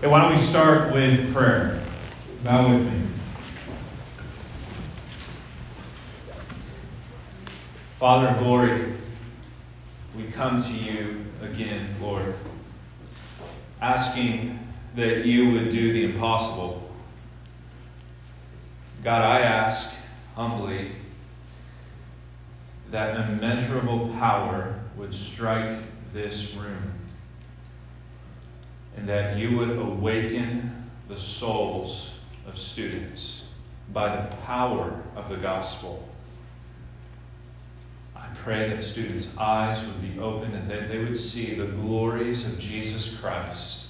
Hey, why don't we start with prayer? Bow with me. Father of glory, we come to you again, Lord, asking that you would do the impossible. God, I ask humbly that immeasurable power would strike this room and that you would awaken the souls of students by the power of the gospel. I pray that students' eyes would be opened and that they would see the glories of Jesus Christ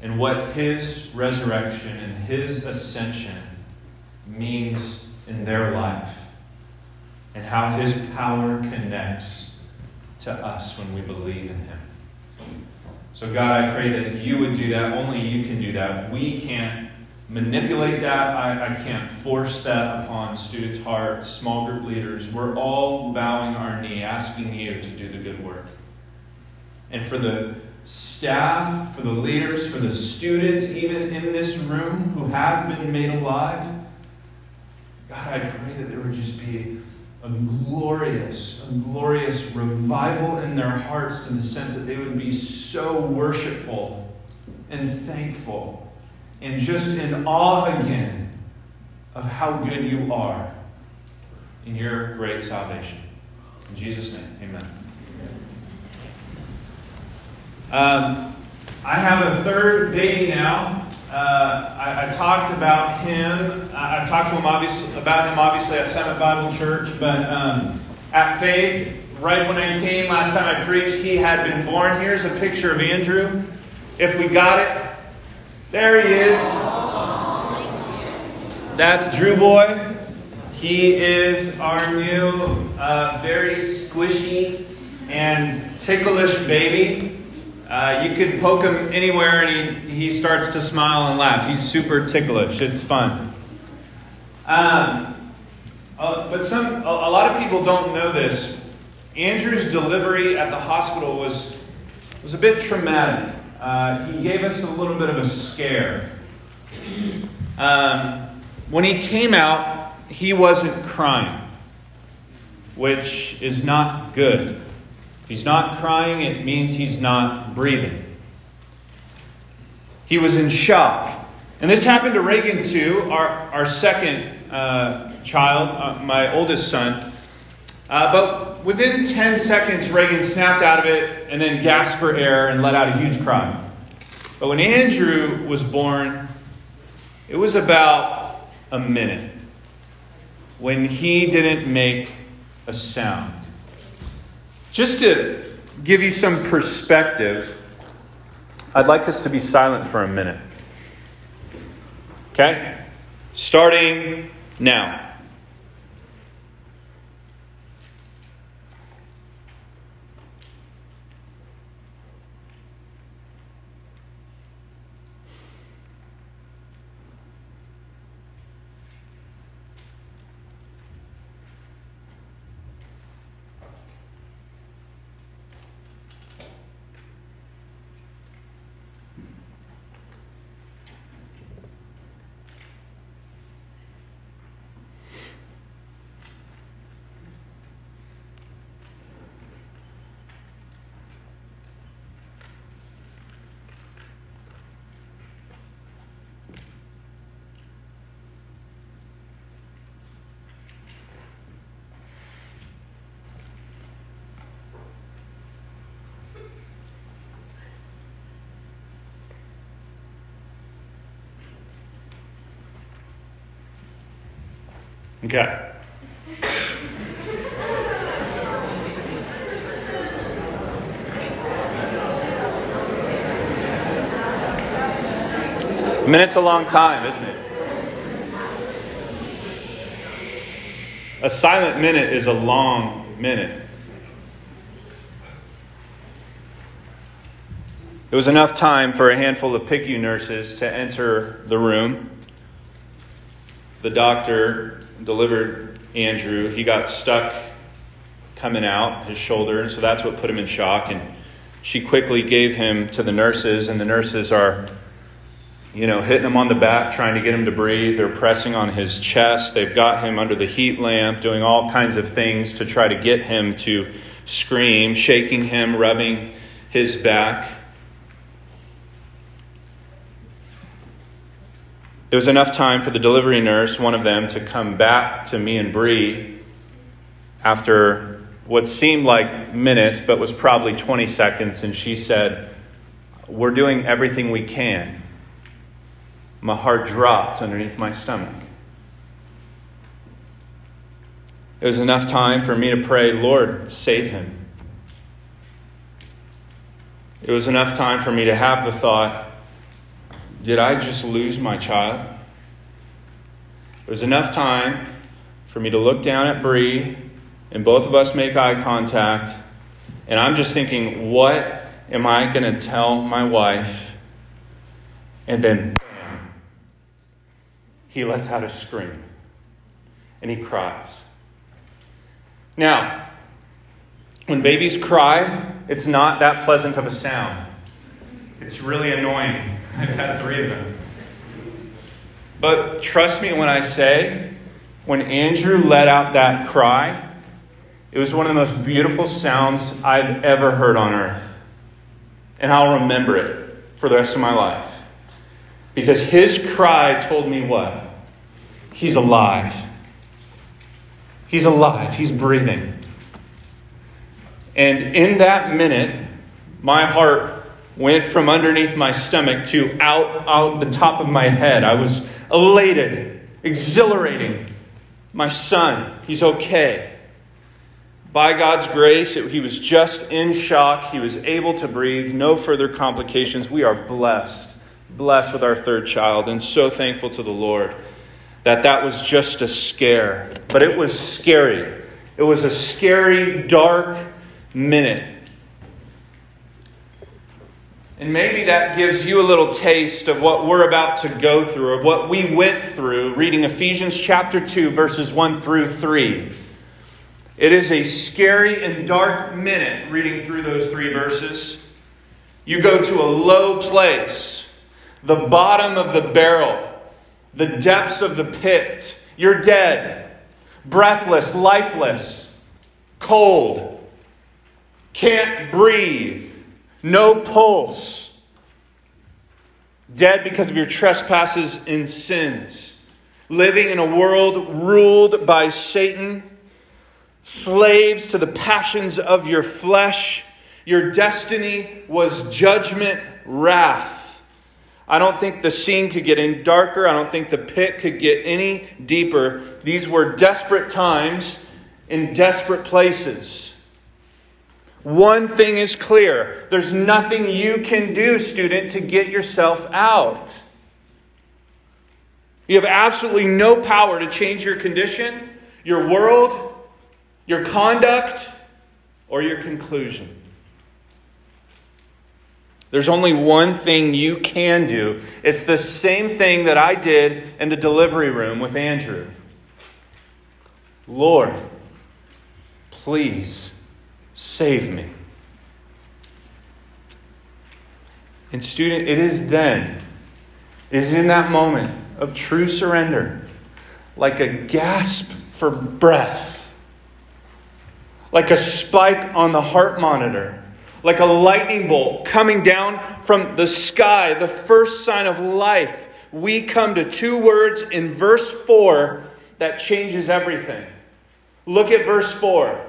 and what his resurrection and his ascension means in their life and how his power connects to us when we believe in him. So, God, I pray that you would do that. Only you can do that. We can't manipulate that. I, I can't force that upon students' hearts, small group leaders. We're all bowing our knee, asking you to do the good work. And for the staff, for the leaders, for the students, even in this room who have been made alive, God, I pray that there would just be a glorious, a glorious revival in their hearts in the sense that they would be so worshipful and thankful and just in awe again of how good you are in your great salvation. In Jesus' name, amen. Um, I have a third baby now. Uh, I, I, talked about him. I, I, talked to him obviously about him obviously at Summit Bible Church, but um, at Faith, right when I came last time I preached, he had been born. Here's a picture of Andrew. If we got it, there he is. That's Drew Boy. He is our new, uh, very squishy and ticklish baby. Uh, you could poke him anywhere and he, he starts to smile and laugh. He's super ticklish. It's fun. Um, uh, but some, a, a, lot of people don't know this. Andrew's delivery at the hospital was, was a bit traumatic. Uh, he gave us a little bit of a scare. Um, when he came out, he wasn't crying, which is not good. If he's not crying, it means he's not breathing. He was in shock. And this happened to Reagan too, our, our second uh, child, uh, my oldest son. Uh, but within 10 seconds, Reagan snapped out of it and then gasped for air and let out a huge cry. But when Andrew was born, it was about a minute when he didn't make a sound. Just to give you some perspective, I'd like us to be silent for a minute. Okay? Starting now. Okay. A minute's a long time, isn't it? A silent minute is a long minute. It was enough time for a handful of PICU nurses to enter the room. The doctor delivered Andrew, he got stuck coming out his shoulder, and so that's what put him in shock. And she quickly gave him to the nurses, and the nurses are, you know, hitting him on the back, trying to get him to breathe. They're pressing on his chest. They've got him under the heat lamp, doing all kinds of things to try to get him to scream, shaking him, rubbing his back. It was enough time for the delivery nurse, one of them, to come back to me and Bree after what seemed like minutes, but was probably 20 seconds, and she said, We're doing everything we can. My heart dropped underneath my stomach. It was enough time for me to pray, Lord, save him. It was enough time for me to have the thought, did I just lose my child? It was enough time for me to look down at Bree and both of us make eye contact. And I'm just thinking, what am I going to tell my wife? And then, bam, he lets out a scream and he cries. Now, when babies cry, it's not that pleasant of a sound. It's really annoying. I've had three of them. But trust me when I say, when Andrew let out that cry, it was one of the most beautiful sounds I've ever heard on earth. And I'll remember it for the rest of my life. Because his cry told me what? He's alive. He's alive. He's breathing. And in that minute, my heart went from underneath my stomach to out, out the top of my head. I was elated, exhilarating. My son, he's okay. By God's grace, it, he was just in shock. He was able to breathe, no further complications. We are blessed, blessed with our third child, and so thankful to the Lord that that was just a scare. But it was scary. It was a scary, dark minute. And maybe that gives you a little taste of what we're about to go through, of what we went through, reading Ephesians chapter 2, verses 1 through 3. It is a scary and dark minute reading through those three verses. You go to a low place, the bottom of the barrel, the depths of the pit. You're dead, breathless, lifeless, cold, can't breathe no pulse, dead because of your trespasses and sins, living in a world ruled by Satan, slaves to the passions of your flesh. Your destiny was judgment, wrath. I don't think the scene could get any darker. I don't think the pit could get any deeper. These were desperate times in desperate places. One thing is clear there's nothing you can do, student, to get yourself out. You have absolutely no power to change your condition, your world, your conduct, or your conclusion. There's only one thing you can do. It's the same thing that I did in the delivery room with Andrew. Lord, please Save me. And, student, it is then, it is in that moment of true surrender, like a gasp for breath, like a spike on the heart monitor, like a lightning bolt coming down from the sky, the first sign of life. We come to two words in verse 4 that changes everything. Look at verse 4.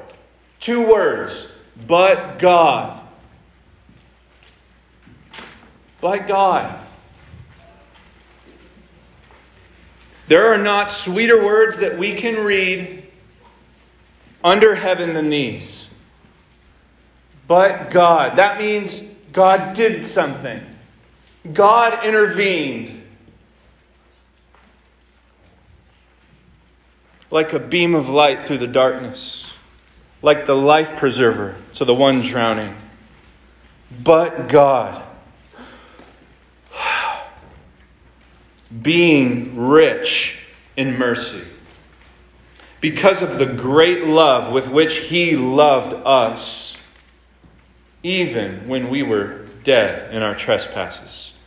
Two words, but God. But God. There are not sweeter words that we can read under heaven than these. But God. That means God did something, God intervened. Like a beam of light through the darkness like the life preserver to the one drowning. But God, being rich in mercy, because of the great love with which He loved us, even when we were dead in our trespasses,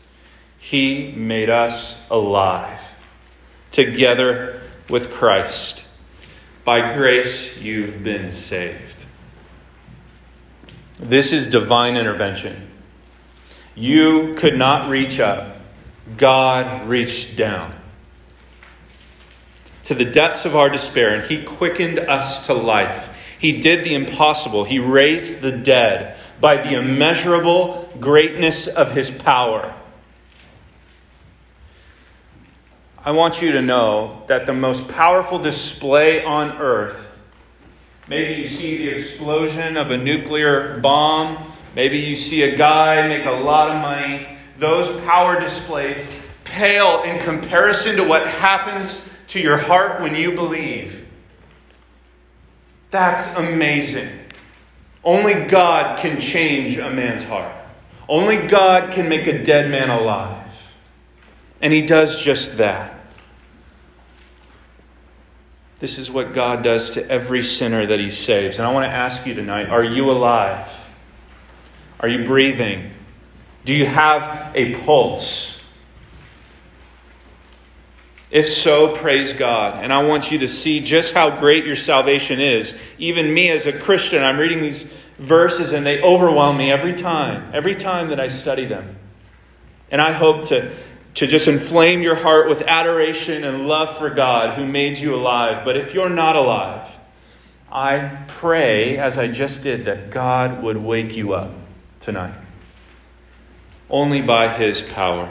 he made us alive together with Christ. By grace, you've been saved. This is divine intervention. You could not reach up, God reached down to the depths of our despair, and He quickened us to life. He did the impossible. He raised the dead by the immeasurable greatness of His power. I want you to know that the most powerful display on earth, maybe you see the explosion of a nuclear bomb, maybe you see a guy make a lot of money, those power displays pale in comparison to what happens to your heart when you believe. That's amazing. Only God can change a man's heart. Only God can make a dead man alive. And he does just that. This is what God does to every sinner that he saves. And I want to ask you tonight are you alive? Are you breathing? Do you have a pulse? If so, praise God. And I want you to see just how great your salvation is. Even me as a Christian, I'm reading these verses and they overwhelm me every time, every time that I study them. And I hope to, to just inflame your heart with adoration and love for God who made you alive. But if you're not alive, I pray, as I just did, that God would wake you up tonight. Only by his power.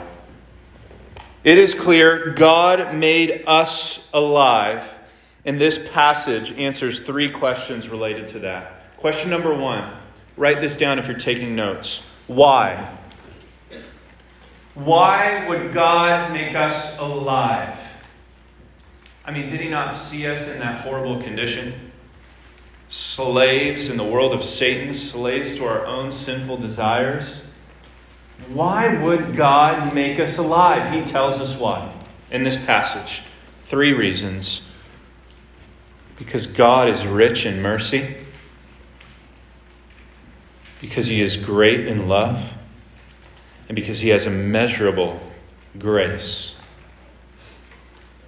It is clear God made us alive. And this passage answers three questions related to that. Question number one write this down if you're taking notes. Why? Why would God make us alive? I mean, did He not see us in that horrible condition? Slaves in the world of Satan, slaves to our own sinful desires. Why would God make us alive? He tells us why in this passage. Three reasons. Because God is rich in mercy, because He is great in love, and because He has immeasurable grace.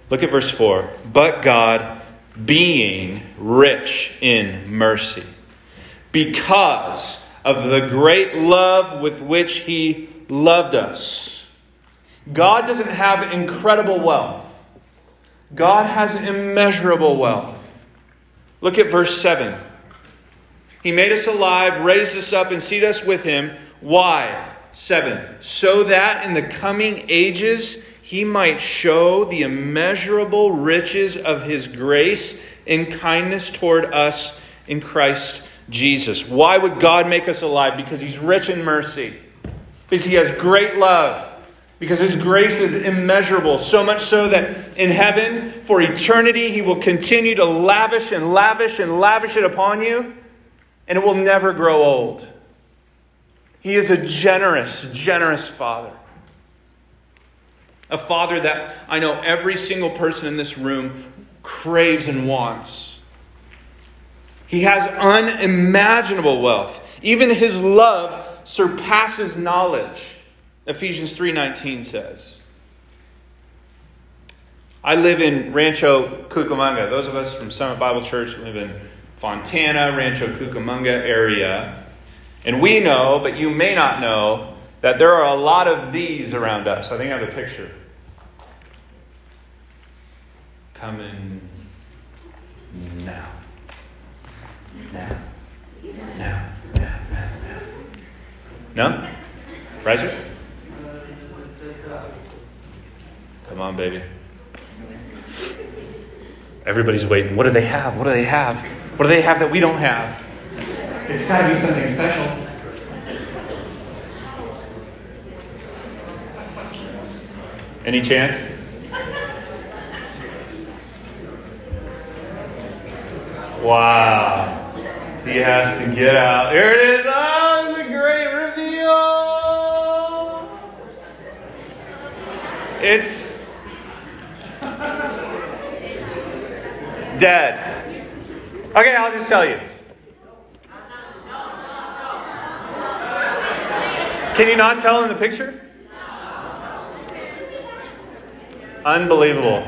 Look at verse 4. But God, being rich in mercy, because of the great love with which He loved us. God doesn't have incredible wealth, God has immeasurable wealth. Look at verse 7. He made us alive, raised us up, and seated us with Him. Why? 7. So that in the coming ages He might show the immeasurable riches of His grace and kindness toward us in Christ Jesus. Why would God make us alive? Because He's rich in mercy, because He has great love, because His grace is immeasurable, so much so that in heaven, for eternity, He will continue to lavish and lavish and lavish it upon you, and it will never grow old. He is a generous, generous Father. A Father that I know every single person in this room craves and wants. He has unimaginable wealth. Even his love surpasses knowledge. Ephesians 3:19 says. I live in Rancho Cucamonga. Those of us from Summit Bible Church live in Fontana, Rancho Cucamonga area. And we know, but you may not know, that there are a lot of these around us. I think I have a picture. Coming now. Now. Now. Now. Now. No? Riser? Come on, baby. Everybody's waiting. What do they have? What do they have? What do they have that we don't have? It's got to be something special. Any chance? Wow. He has to get out. Here it is. Oh, the great reveal. It's dead. Okay, I'll just tell you. Can you not tell in the picture? Unbelievable.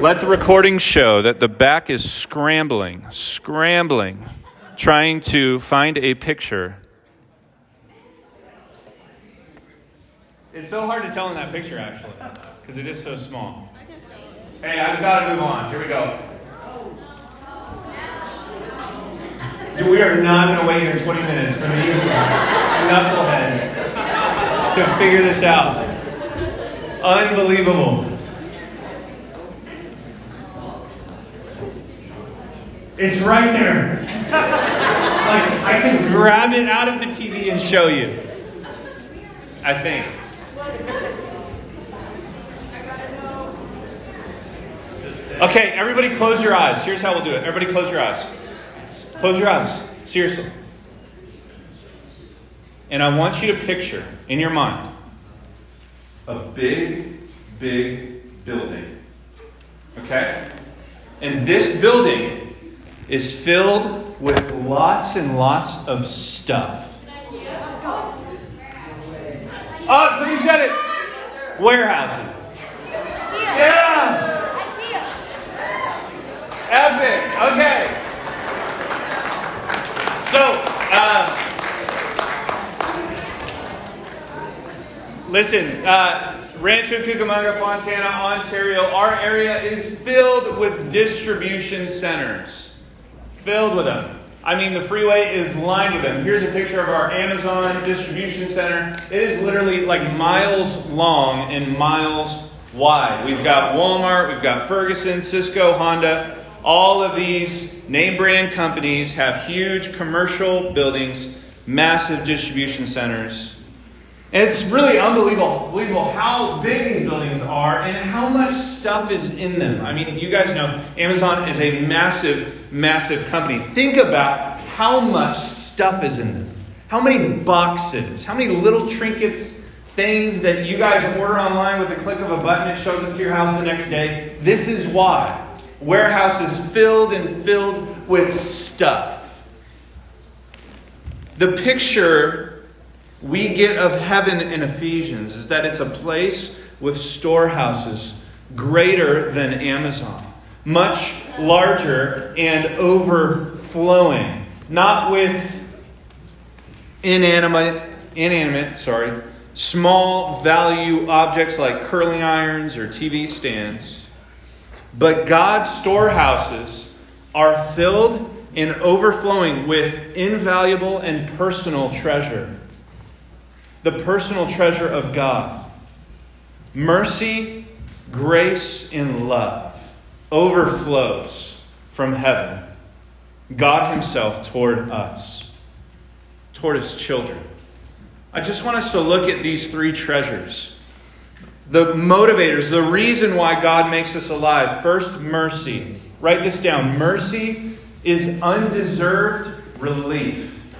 Let the recording show that the back is scrambling, scrambling, trying to find a picture. It's so hard to tell in that picture, actually, because it is so small. Hey, I've got to move on. Here we go. We are not going to wait here 20 minutes for these knuckleheads to figure this out. Unbelievable. It's right there. like, I can grab it out of the TV and show you. I think. Okay, everybody close your eyes. Here's how we'll do it. Everybody close your eyes. Close your eyes. Seriously. And I want you to picture in your mind a big, big building. Okay? And this building is filled with lots and lots of stuff. Oh, somebody said it. Warehouses. Yeah. Epic. Okay. So, uh, listen, uh, Rancho Cucamonga, Fontana, Ontario, our area is filled with distribution centers. Filled with them. I mean, the freeway is lined with them. Here's a picture of our Amazon distribution center. It is literally like miles long and miles wide. We've got Walmart, we've got Ferguson, Sysco, Honda. All of these name brand companies have huge commercial buildings, massive distribution centers. And it's really unbelievable, unbelievable how big these buildings are and how much stuff is in them. I mean, you guys know Amazon is a massive, massive company. Think about how much stuff is in them. How many boxes, how many little trinkets, things that you guys order online with a click of a button, it shows up to your house the next day. This is why warehouses filled and filled with stuff. The picture we get of heaven in Ephesians is that it's a place with storehouses greater than Amazon, much larger and overflowing, not with inanimate, inanimate, sorry, small value objects like curling irons or TV stands but God's storehouses are filled and overflowing with invaluable and personal treasure. The personal treasure of God. Mercy, grace, and love overflows from heaven. God Himself toward us, toward His children. I just want us to look at these three treasures the motivators, the reason why God makes us alive. First, mercy. Write this down. Mercy is undeserved relief.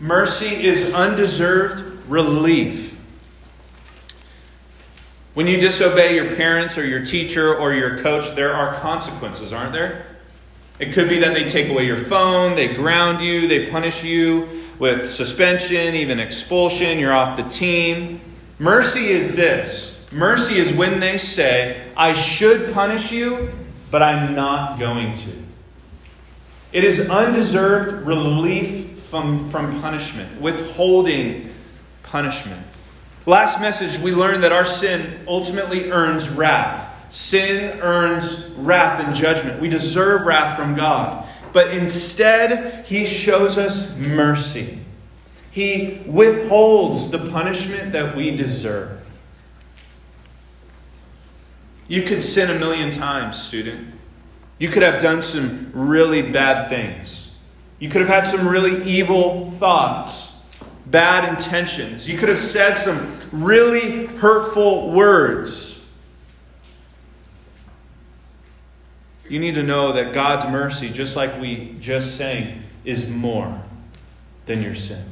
Mercy is undeserved relief. When you disobey your parents or your teacher or your coach, there are consequences, aren't there? It could be that they take away your phone, they ground you, they punish you with suspension, even expulsion, you're off the team. Mercy is this Mercy is when they say, I should punish you, but I'm not going to. It is undeserved relief from, from punishment, withholding punishment. Last message, we learned that our sin ultimately earns wrath. Sin earns wrath and judgment. We deserve wrath from God. But instead, He shows us mercy. He withholds the punishment that we deserve. You could sin a million times, student. You could have done some really bad things. You could have had some really evil thoughts, bad intentions. You could have said some really hurtful words. You need to know that God's mercy, just like we just sang, is more than your sin.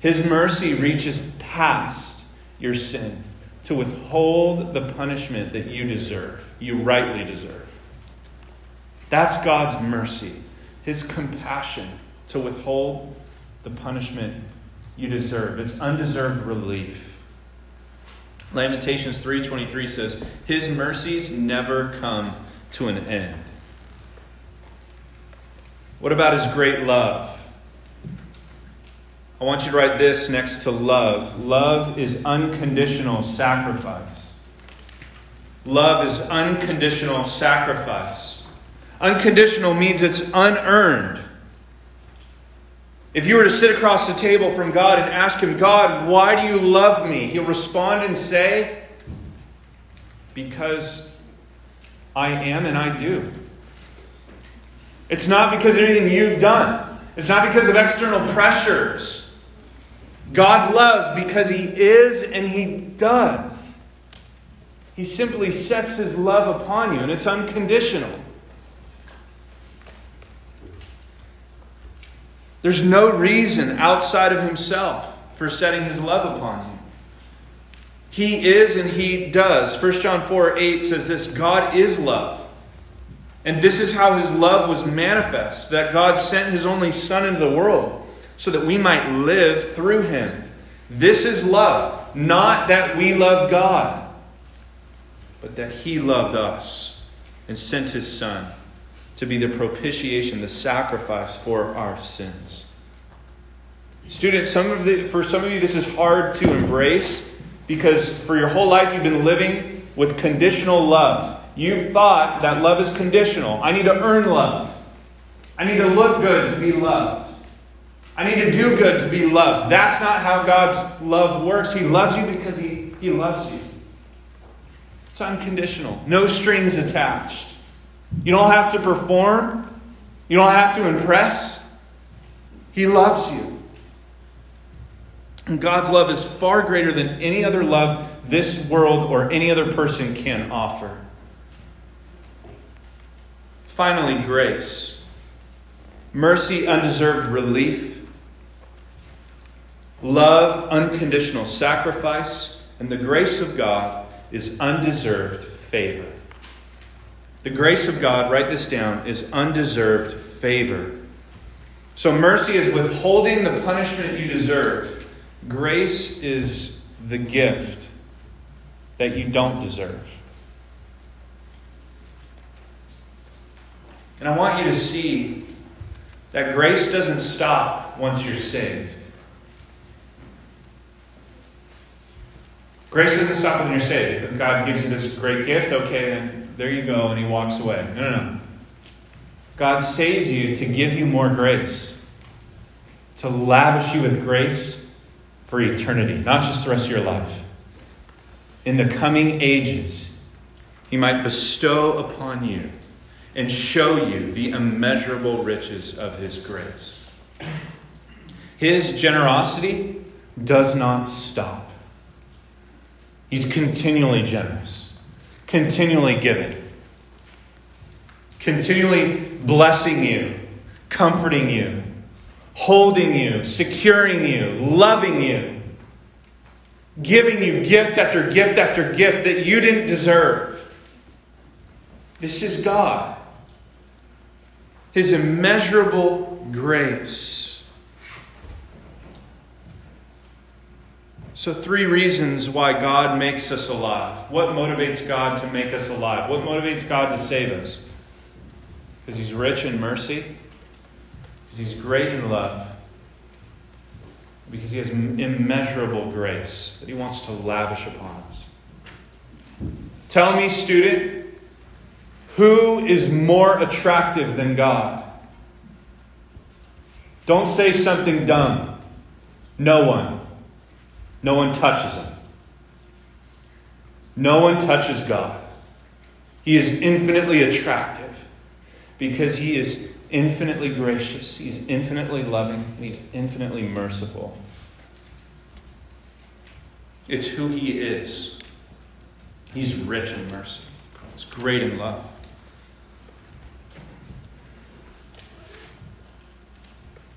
His mercy reaches past your sin to withhold the punishment that you deserve, you rightly deserve. That's God's mercy, His compassion to withhold the punishment you deserve. It's undeserved relief. Lamentations 3:23 says, "His mercies never come to an end." What about his great love? I want you to write this next to love. Love is unconditional sacrifice. Love is unconditional sacrifice. Unconditional means it's unearned. If you were to sit across the table from God and ask Him, God, why do you love me? He'll respond and say, Because I am and I do. It's not because of anything you've done, it's not because of external pressures. God loves because He is and He does. He simply sets His love upon you, and it's unconditional. There's no reason outside of himself for setting his love upon you. He is and he does. 1 John 4 8 says this God is love. And this is how his love was manifest that God sent his only Son into the world so that we might live through him. This is love, not that we love God, but that he loved us and sent his Son to be the propitiation, the sacrifice for our sins. Students, some of the, for some of you, this is hard to embrace because for your whole life you've been living with conditional love. You've thought that love is conditional. I need to earn love. I need to look good to be loved. I need to do good to be loved. That's not how God's love works. He loves you because He, he loves you. It's unconditional, no strings attached. You don't have to perform, you don't have to impress. He loves you. And God's love is far greater than any other love this world or any other person can offer. Finally, grace. Mercy, undeserved relief. Love, unconditional sacrifice. And the grace of God is undeserved favor. The grace of God, write this down, is undeserved favor. So mercy is withholding the punishment you deserve. Grace is the gift that you don't deserve. And I want you to see that grace doesn't stop once you're saved. Grace doesn't stop when you're saved. God gives you this great gift, okay, then there you go, and he walks away. No, no, no. God saves you to give you more grace, to lavish you with grace for eternity, not just the rest of your life. In the coming ages, he might bestow upon you and show you the immeasurable riches of his grace. His generosity does not stop. He's continually generous continually giving, continually blessing you, comforting you, holding you, securing you, loving you, giving you gift after gift after gift that you didn't deserve. This is God. His immeasurable grace. So, three reasons why God makes us alive. What motivates God to make us alive? What motivates God to save us? Because He's rich in mercy, because He's great in love, because He has immeasurable grace that He wants to lavish upon us. Tell me, student, who is more attractive than God? Don't say something dumb. No one. No one touches him. No one touches God. He is infinitely attractive because he is infinitely gracious, he's infinitely loving, and he's infinitely merciful. It's who he is. He's rich in mercy, he's great in love.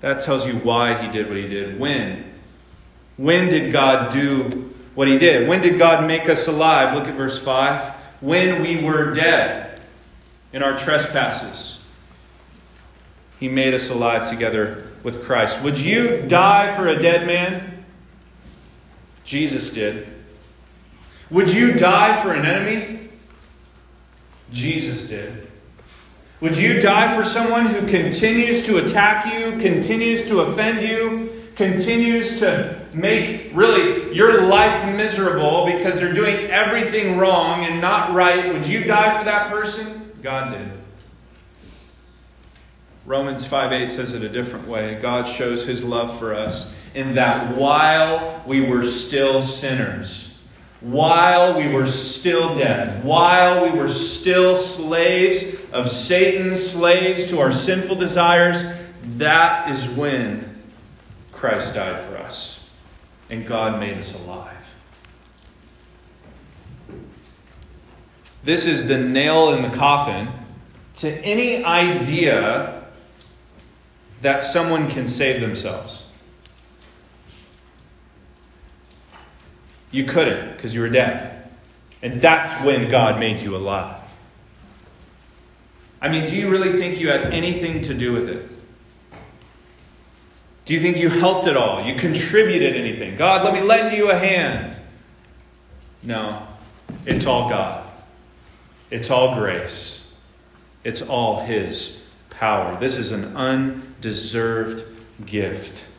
That tells you why he did what he did. When when did God do what he did? When did God make us alive? Look at verse 5. When we were dead in our trespasses, He made us alive together with Christ. Would you die for a dead man? Jesus did. Would you die for an enemy? Jesus did. Would you die for someone who continues to attack you, continues to offend you, continues to make really your life miserable because they're doing everything wrong and not right? Would you die for that person? God did. Romans 5 8 says it a different way. God shows his love for us in that while we were still sinners, while we were still dead, while we were still slaves of Satan, slaves to our sinful desires, that is when Christ died for us. And God made us alive. This is the nail in the coffin to any idea that someone can save themselves. You couldn't because you were dead. And that's when God made you alive. I mean, do you really think you had anything to do with it? Do you think you helped at all? You contributed anything? God, let me lend you a hand. No, it's all God. It's all grace. It's all His power. This is an undeserved gift.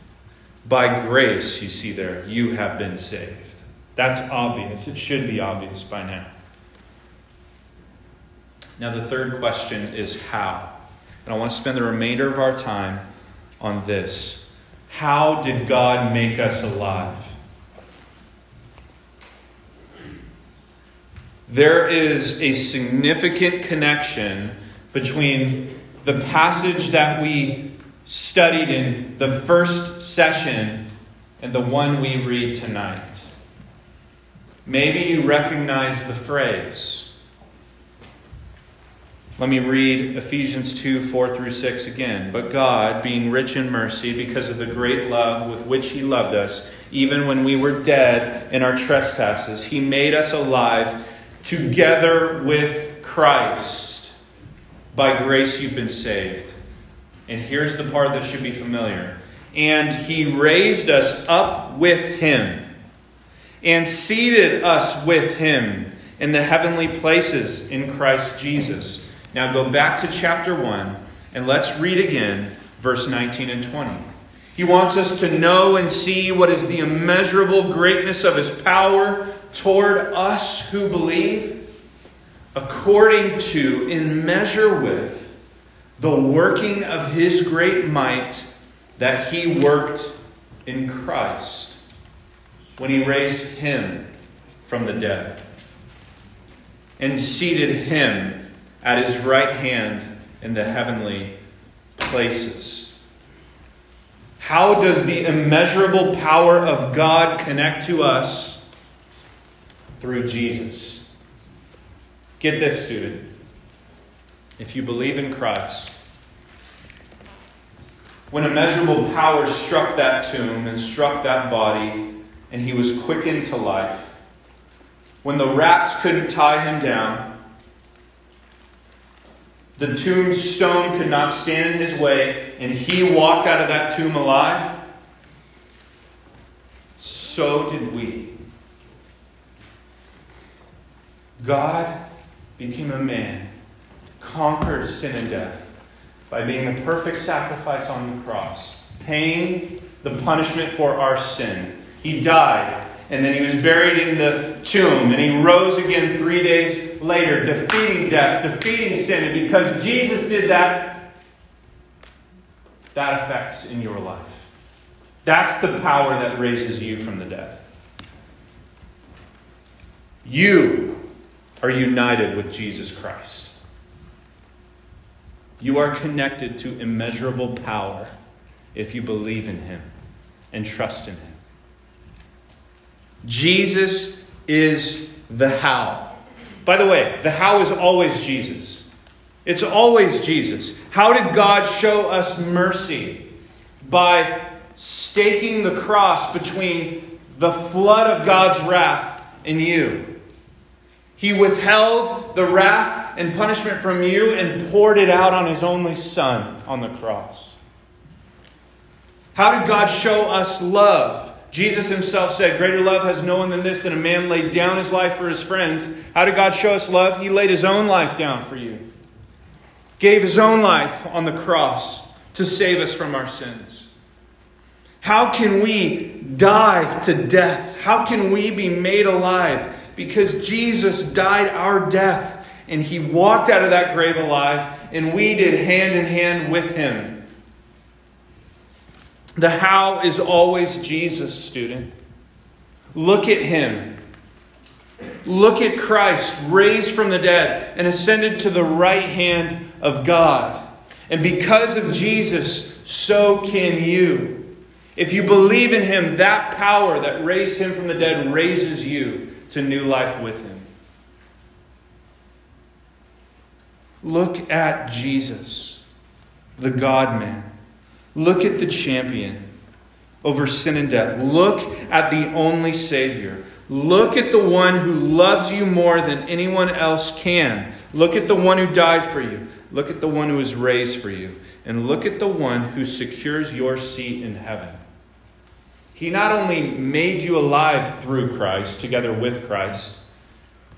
By grace, you see there, you have been saved. That's obvious. It should be obvious by now. Now, the third question is how? And I want to spend the remainder of our time on this. How did God make us alive? There is a significant connection between the passage that we studied in the first session and the one we read tonight. Maybe you recognize the phrase. Let me read Ephesians 2 4 through 6 again. But God, being rich in mercy, because of the great love with which He loved us, even when we were dead in our trespasses, He made us alive together with Christ. By grace you've been saved. And here's the part that should be familiar. And He raised us up with Him and seated us with him in the heavenly places in Christ Jesus. Now go back to chapter 1 and let's read again verse 19 and 20. He wants us to know and see what is the immeasurable greatness of his power toward us who believe, according to, in measure with, the working of his great might that he worked in Christ when he raised him from the dead and seated him at his right hand in the heavenly places. How does the immeasurable power of God connect to us? Through Jesus. Get this, student. If you believe in Christ, when immeasurable power struck that tomb and struck that body, and he was quickened to life. When the rats couldn't tie him down, the tombstone could not stand in his way, and he walked out of that tomb alive, so did we. God became a man, conquered sin and death by being a perfect sacrifice on the cross, paying the punishment for our sin he died, and then he was buried in the tomb, and he rose again three days later, defeating death, defeating sin. And because Jesus did that, that affects in your life. That's the power that raises you from the dead. You are united with Jesus Christ. You are connected to immeasurable power if you believe in him and trust in him. Jesus is the how. By the way, the how is always Jesus. It's always Jesus. How did God show us mercy? By staking the cross between the flood of God's wrath and you. He withheld the wrath and punishment from you and poured it out on his only Son on the cross. How did God show us love? Jesus himself said, Greater love has no one than this, that a man laid down his life for his friends. How did God show us love? He laid his own life down for you, gave his own life on the cross to save us from our sins. How can we die to death? How can we be made alive? Because Jesus died our death and he walked out of that grave alive, and we did hand in hand with him. The how is always Jesus, student. Look at him. Look at Christ, raised from the dead and ascended to the right hand of God. And because of Jesus, so can you. If you believe in him, that power that raised him from the dead raises you to new life with him. Look at Jesus, the God man. Look at the champion over sin and death. Look at the only Savior. Look at the one who loves you more than anyone else can. Look at the one who died for you. Look at the one who was raised for you. And look at the one who secures your seat in heaven. He not only made you alive through Christ, together with Christ,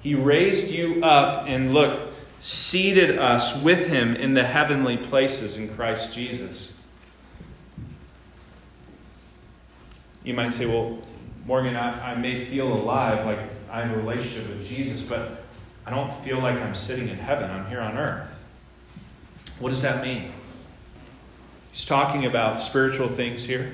He raised you up and look, seated us with Him in the heavenly places in Christ Jesus. You might say, well, Morgan, I, I may feel alive, like I have a relationship with Jesus, but I don't feel like I'm sitting in heaven. I'm here on earth. What does that mean? He's talking about spiritual things here.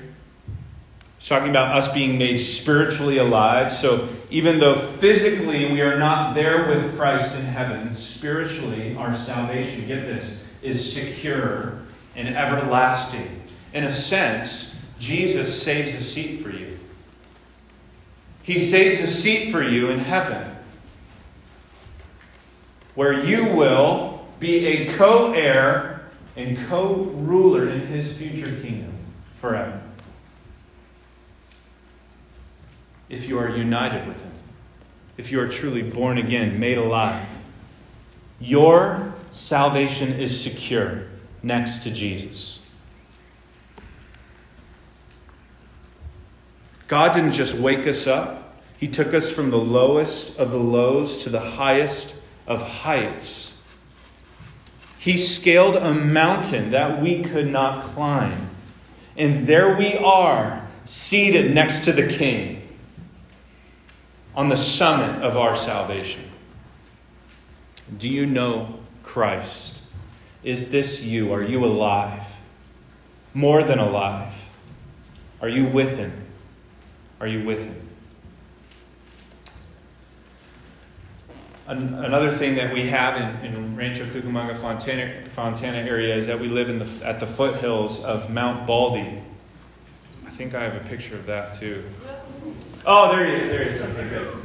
He's talking about us being made spiritually alive. So even though physically we are not there with Christ in heaven, spiritually our salvation, get this, is secure and everlasting. In a sense, Jesus saves a seat for you. He saves a seat for you in heaven where you will be a co heir and co ruler in his future kingdom forever. If you are united with him, if you are truly born again, made alive, your salvation is secure next to Jesus. God didn't just wake us up, He took us from the lowest of the lows to the highest of heights. He scaled a mountain that we could not climb. And there we are, seated next to the King on the summit of our salvation. Do you know Christ? Is this you? Are you alive? More than alive? Are you with Him? Are you with him? An- another thing that we have in, in Rancho Cucamonga Fontana, Fontana area is that we live in the, at the foothills of Mount Baldy. I think I have a picture of that too. Oh, there he is. There he is. Okay, good.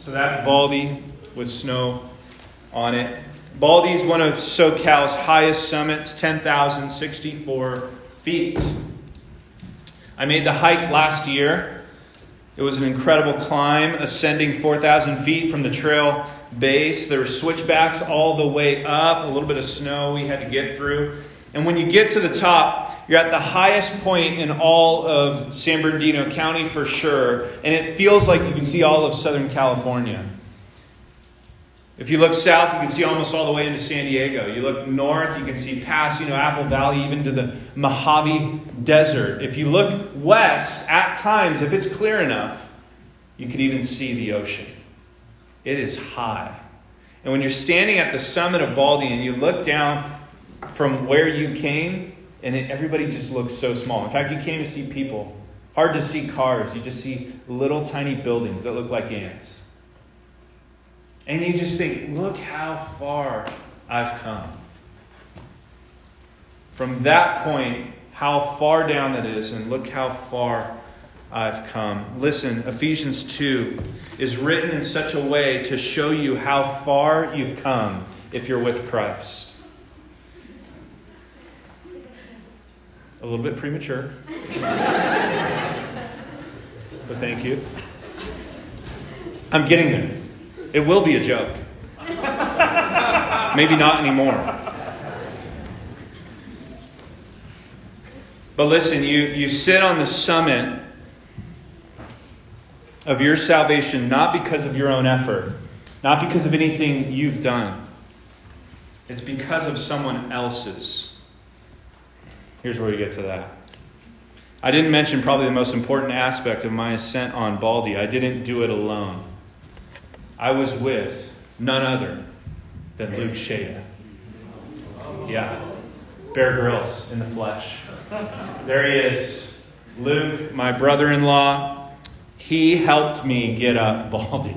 So that's Baldy with snow on it. Baldy is one of SoCal's highest summits, 10,064 feet. I made the hike last year. It was an incredible climb, ascending 4,000 feet from the trail base. There were switchbacks all the way up, a little bit of snow we had to get through. And when you get to the top, you're at the highest point in all of San Bernardino County for sure, and it feels like you can see all of Southern California. If you look south, you can see almost all the way into San Diego. You look north, you can see past, you know, Apple Valley, even to the Mojave Desert. If you look west, at times, if it's clear enough, you can even see the ocean. It is high. And when you're standing at the summit of Baldy and you look down from where you came, and it, everybody just looks so small. In fact, you can't even see people. Hard to see cars. You just see little tiny buildings that look like ants. And you just think, look how far I've come. From that point, how far down it is, and look how far I've come. Listen, Ephesians 2 is written in such a way to show you how far you've come if you're with Christ. A little bit premature. but thank you. I'm getting there. It will be a joke. Maybe not anymore. But listen, you, you sit on the summit of your salvation not because of your own effort, not because of anything you've done. It's because of someone else's. Here's where we get to that. I didn't mention probably the most important aspect of my ascent on Baldy. I didn't do it alone. I was with none other than Luke Shada. Yeah. Bear Grylls in the flesh. There he is. Luke, my brother in law, he helped me get up Baldy.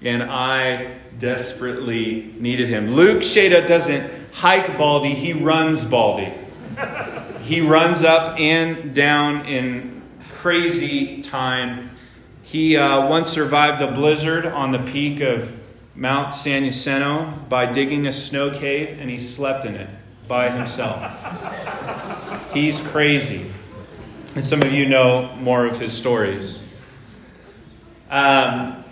And I desperately needed him. Luke Shada doesn't hike Baldy, he runs Baldy. He runs up and down in crazy time. He uh, once survived a blizzard on the peak of Mount San Jacinto by digging a snow cave, and he slept in it by himself. He's crazy. And some of you know more of his stories. Um,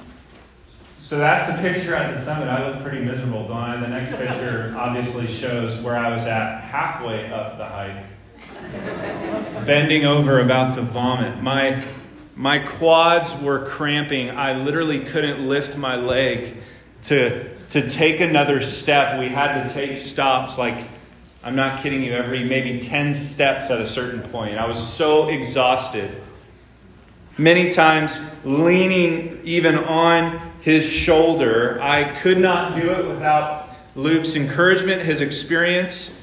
so that's the picture at the summit. I look pretty miserable, don't I? The next picture obviously shows where I was at halfway up the hike bending over, about to vomit. My, my quads were cramping. I literally couldn't lift my leg to, to take another step. We had to take stops, like, I'm not kidding you, every maybe 10 steps at a certain point. I was so exhausted. Many times leaning even on his shoulder. I could not do it without Luke's encouragement, his experience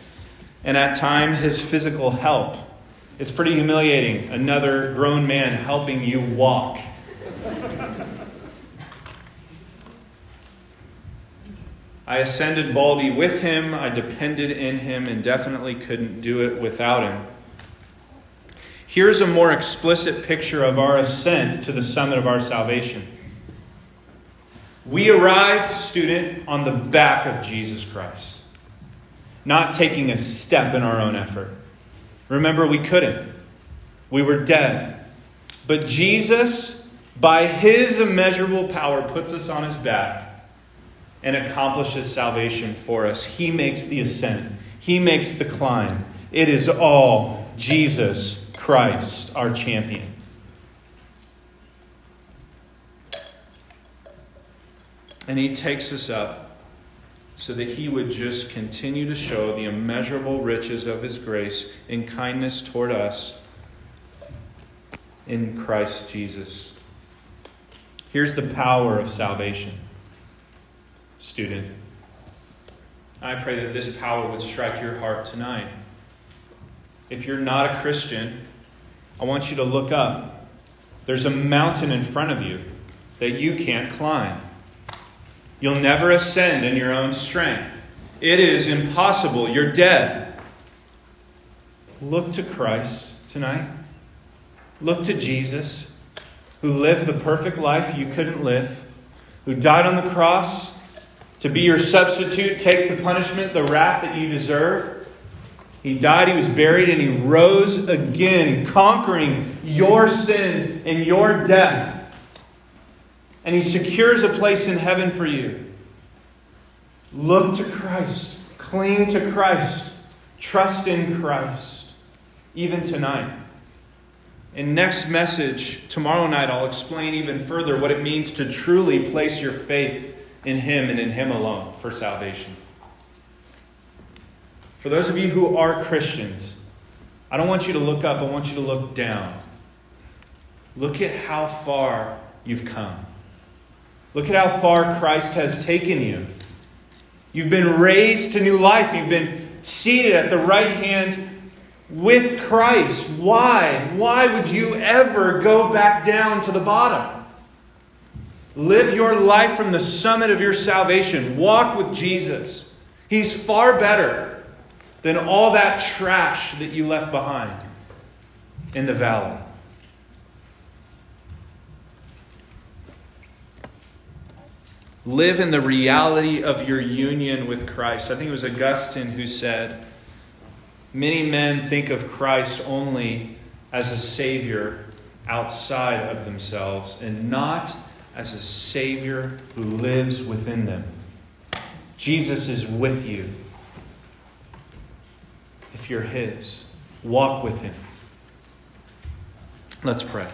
and at time his physical help. It's pretty humiliating. Another grown man helping you walk. I ascended Baldy with him. I depended in him and definitely couldn't do it without him. Here's a more explicit picture of our ascent to the summit of our salvation. We arrived, student, on the back of Jesus Christ not taking a step in our own effort. Remember, we couldn't. We were dead. But Jesus, by his immeasurable power, puts us on his back and accomplishes salvation for us. He makes the ascent, he makes the climb. It is all Jesus Christ, our champion. And he takes us up so that he would just continue to show the immeasurable riches of his grace and kindness toward us in Christ Jesus. Here's the power of salvation, student. I pray that this power would strike your heart tonight. If you're not a Christian, I want you to look up. There's a mountain in front of you that you can't climb. You'll never ascend in your own strength. It is impossible. You're dead. Look to Christ tonight. Look to Jesus, who lived the perfect life you couldn't live, who died on the cross to be your substitute, take the punishment, the wrath that you deserve. He died, he was buried, and he rose again, conquering your sin and your death and He secures a place in heaven for you. Look to Christ, cling to Christ, trust in Christ, even tonight. In next message, tomorrow night, I'll explain even further what it means to truly place your faith in Him and in Him alone for salvation. For those of you who are Christians, I don't want you to look up, I want you to look down. Look at how far you've come. Look at how far Christ has taken you. You've been raised to new life. You've been seated at the right hand with Christ. Why? Why would you ever go back down to the bottom? Live your life from the summit of your salvation. Walk with Jesus. He's far better than all that trash that you left behind in the valley. Live in the reality of your union with Christ. I think it was Augustine who said, Many men think of Christ only as a Savior outside of themselves and not as a Savior who lives within them. Jesus is with you. If you're His, walk with Him. Let's pray.